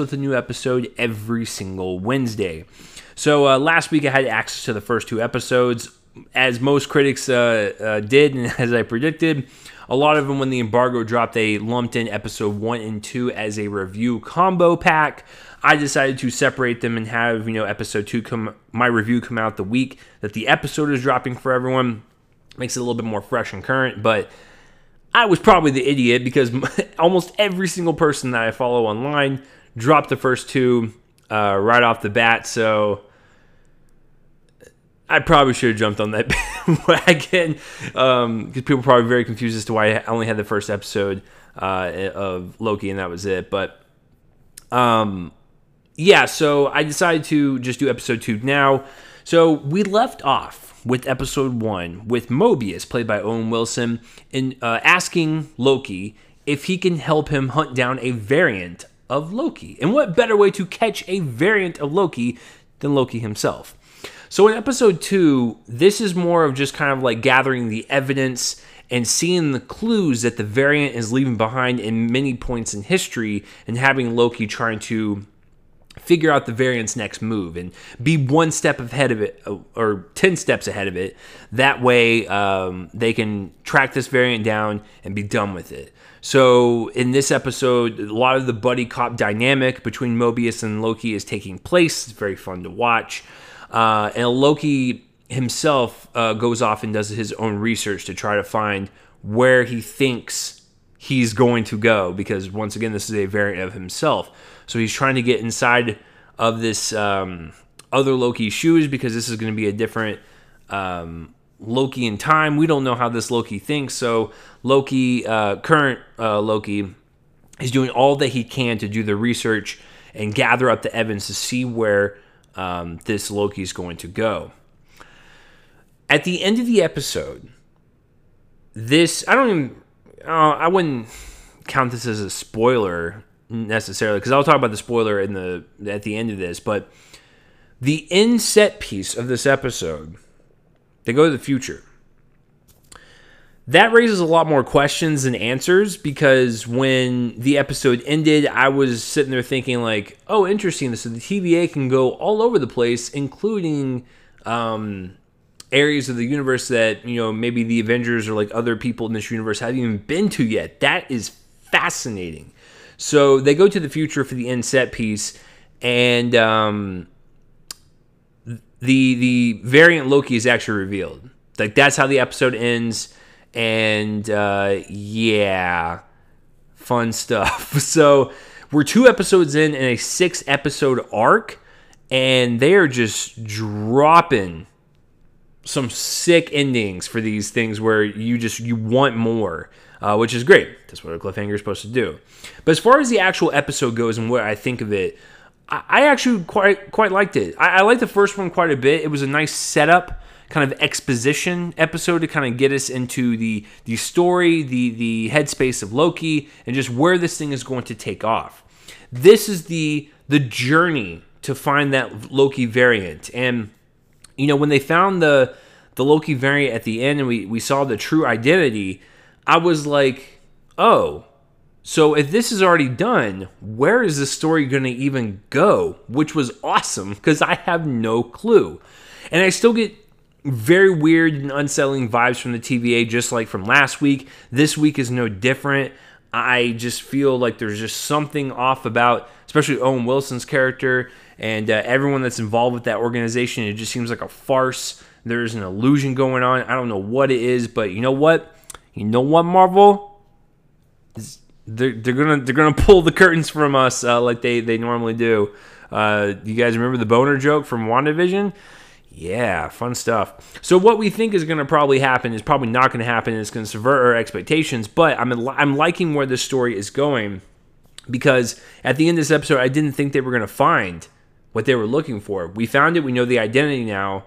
with a new episode every single Wednesday. So uh, last week I had access to the first two episodes, as most critics uh, uh, did, and as I predicted. A lot of them, when the embargo dropped, they lumped in episode one and two as a review combo pack. I decided to separate them and have you know episode two come my review come out the week that the episode is dropping for everyone. Makes it a little bit more fresh and current, but I was probably the idiot because almost every single person that I follow online dropped the first two uh, right off the bat. So I probably should have jumped on that wagon because um, people are probably very confused as to why I only had the first episode uh, of Loki and that was it. But um, yeah, so I decided to just do episode two now. So we left off with episode one with Mobius, played by Owen Wilson, in uh, asking Loki if he can help him hunt down a variant of Loki. And what better way to catch a variant of Loki than Loki himself? So in episode two, this is more of just kind of like gathering the evidence and seeing the clues that the variant is leaving behind in many points in history and having Loki trying to figure out the variant's next move and be one step ahead of it or 10 steps ahead of it. That way, um, they can track this variant down and be done with it. So, in this episode, a lot of the buddy cop dynamic between Mobius and Loki is taking place. It's very fun to watch. Uh, and Loki himself uh, goes off and does his own research to try to find where he thinks he's going to go because, once again, this is a variant of himself. So he's trying to get inside of this um, other Loki shoes because this is going to be a different um, Loki in time. We don't know how this Loki thinks. So Loki, uh, current uh, Loki, is doing all that he can to do the research and gather up the evidence to see where um, this Loki is going to go. At the end of the episode, this I don't even uh, I wouldn't count this as a spoiler necessarily because I'll talk about the spoiler in the at the end of this, but the end set piece of this episode, they go to the future. That raises a lot more questions than answers because when the episode ended, I was sitting there thinking like, "Oh, interesting. So the TVA can go all over the place, including um, areas of the universe that you know maybe the Avengers or like other people in this universe haven't even been to yet. That is fascinating." So they go to the future for the end set piece, and um, the the variant Loki is actually revealed. Like that's how the episode ends, and uh, yeah, fun stuff. So we're two episodes in in a six episode arc, and they are just dropping some sick endings for these things where you just you want more uh, which is great. That's what a cliffhanger is supposed to do. But as far as the actual episode goes and what I think of it, I, I actually quite quite liked it. I, I liked the first one quite a bit. It was a nice setup kind of exposition episode to kind of get us into the the story, the the headspace of Loki, and just where this thing is going to take off. This is the the journey to find that Loki variant, and you know when they found the the Loki variant at the end, and we we saw the true identity. I was like, oh, so if this is already done, where is the story going to even go? Which was awesome because I have no clue. And I still get very weird and unsettling vibes from the TVA, just like from last week. This week is no different. I just feel like there's just something off about, especially Owen Wilson's character and uh, everyone that's involved with that organization. It just seems like a farce. There's an illusion going on. I don't know what it is, but you know what? you know what, Marvel? They're, they're gonna they're gonna pull the curtains from us uh, like they they normally do. Uh, you guys remember the boner joke from WandaVision? Yeah, fun stuff. So what we think is going to probably happen is probably not going to happen. It's going to subvert our expectations. But I'm I'm liking where this story is going because at the end of this episode, I didn't think they were going to find what they were looking for. We found it. We know the identity now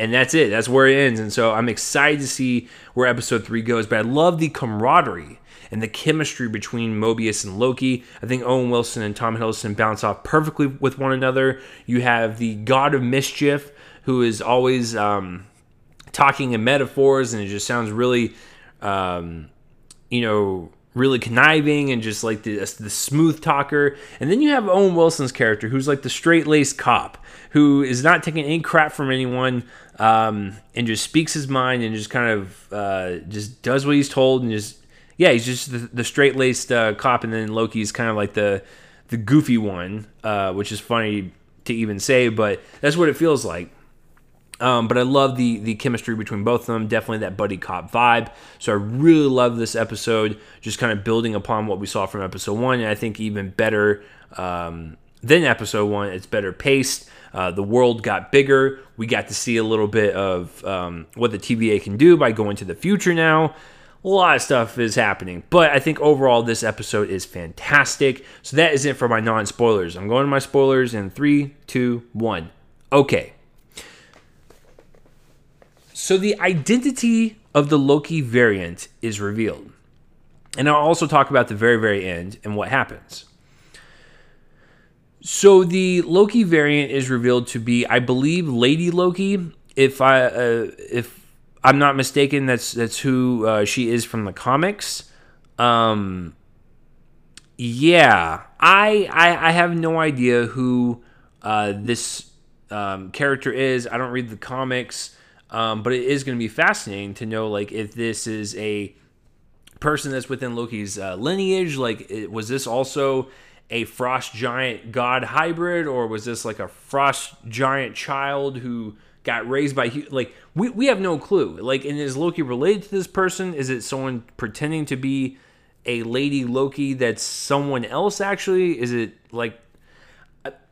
and that's it. That's where it ends. And so I'm excited to see where episode three goes. But I love the camaraderie and the chemistry between Mobius and Loki. I think Owen Wilson and Tom Hiddleston bounce off perfectly with one another. You have the God of Mischief, who is always um, talking in metaphors, and it just sounds really, um, you know, really conniving and just like the the smooth talker. And then you have Owen Wilson's character, who's like the straight laced cop, who is not taking any crap from anyone, um, and just speaks his mind and just kind of uh, just does what he's told and just yeah, he's just the, the straight laced uh, cop, and then Loki's kind of like the the goofy one, uh, which is funny to even say, but that's what it feels like. Um, but I love the the chemistry between both of them. Definitely that buddy cop vibe. So I really love this episode. Just kind of building upon what we saw from episode one, and I think even better um, than episode one. It's better paced. Uh, the world got bigger. We got to see a little bit of um, what the TVA can do by going to the future now. A lot of stuff is happening, but I think overall this episode is fantastic. So that is it for my non spoilers. I'm going to my spoilers in three, two, one. Okay. So the identity of the Loki variant is revealed. And I'll also talk about the very, very end and what happens. So the Loki variant is revealed to be, I believe, Lady Loki. If I uh, if I'm not mistaken, that's that's who uh, she is from the comics. Um, yeah, I, I I have no idea who uh, this um, character is. I don't read the comics. Um, but it is going to be fascinating to know, like, if this is a person that's within Loki's uh, lineage. Like, it, was this also a frost giant god hybrid, or was this like a frost giant child who got raised by like we, we have no clue. Like, and is Loki related to this person? Is it someone pretending to be a lady Loki that's someone else? Actually, is it like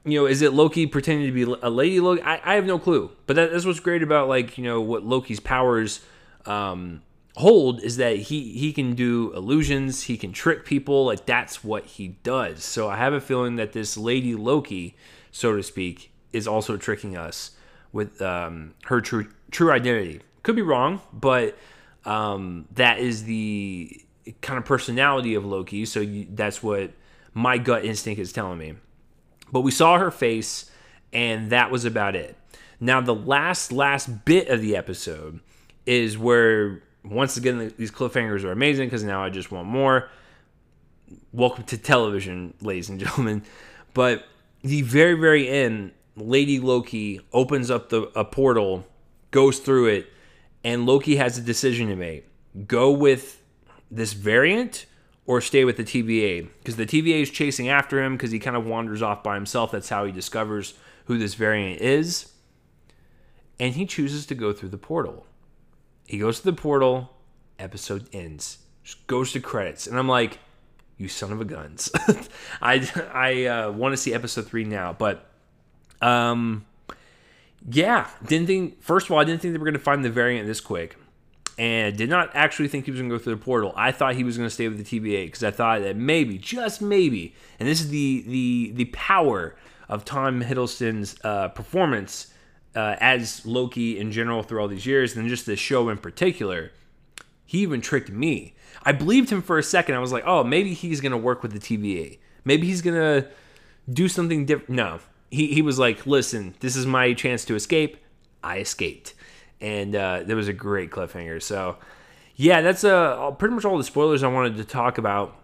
you know, is it Loki pretending to be a lady Loki? I, I have no clue. But that, that's what's great about like you know what Loki's powers um, hold is that he he can do illusions, he can trick people. Like that's what he does. So I have a feeling that this lady Loki, so to speak, is also tricking us with um, her true true identity. Could be wrong, but um, that is the kind of personality of Loki. So you, that's what my gut instinct is telling me. But we saw her face, and that was about it. Now, the last, last bit of the episode is where, once again, these cliffhangers are amazing because now I just want more. Welcome to television, ladies and gentlemen. But the very, very end, Lady Loki opens up the a portal, goes through it, and Loki has a decision to make. Go with this variant or stay with the TVA because the TVA is chasing after him because he kind of wanders off by himself. That's how he discovers who this variant is. And he chooses to go through the portal. He goes to the portal, episode ends, just goes to credits. And I'm like, you son of a guns. I, I uh, want to see episode three now. But um, yeah, didn't think, first of all, I didn't think they were going to find the variant this quick and did not actually think he was going to go through the portal. I thought he was going to stay with the TVA because I thought that maybe, just maybe, and this is the the the power of Tom Hiddleston's uh, performance uh, as Loki in general through all these years, and just this show in particular. He even tricked me. I believed him for a second. I was like, oh, maybe he's going to work with the TVA. Maybe he's going to do something different. No, he, he was like, listen, this is my chance to escape. I escaped and uh, there was a great cliffhanger. So, yeah, that's uh, pretty much all the spoilers I wanted to talk about.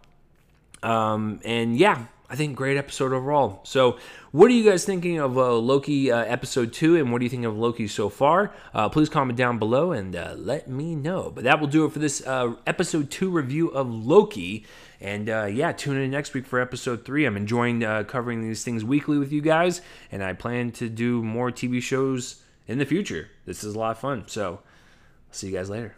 Um, and yeah, I think great episode overall. So, what are you guys thinking of uh, Loki uh, episode two, and what do you think of Loki so far? Uh, please comment down below and uh, let me know. But that will do it for this uh, episode two review of Loki. And uh, yeah, tune in next week for episode three. I'm enjoying covering these things weekly with you guys, and I plan to do more TV shows in the future. This is a lot of fun. So, see you guys later.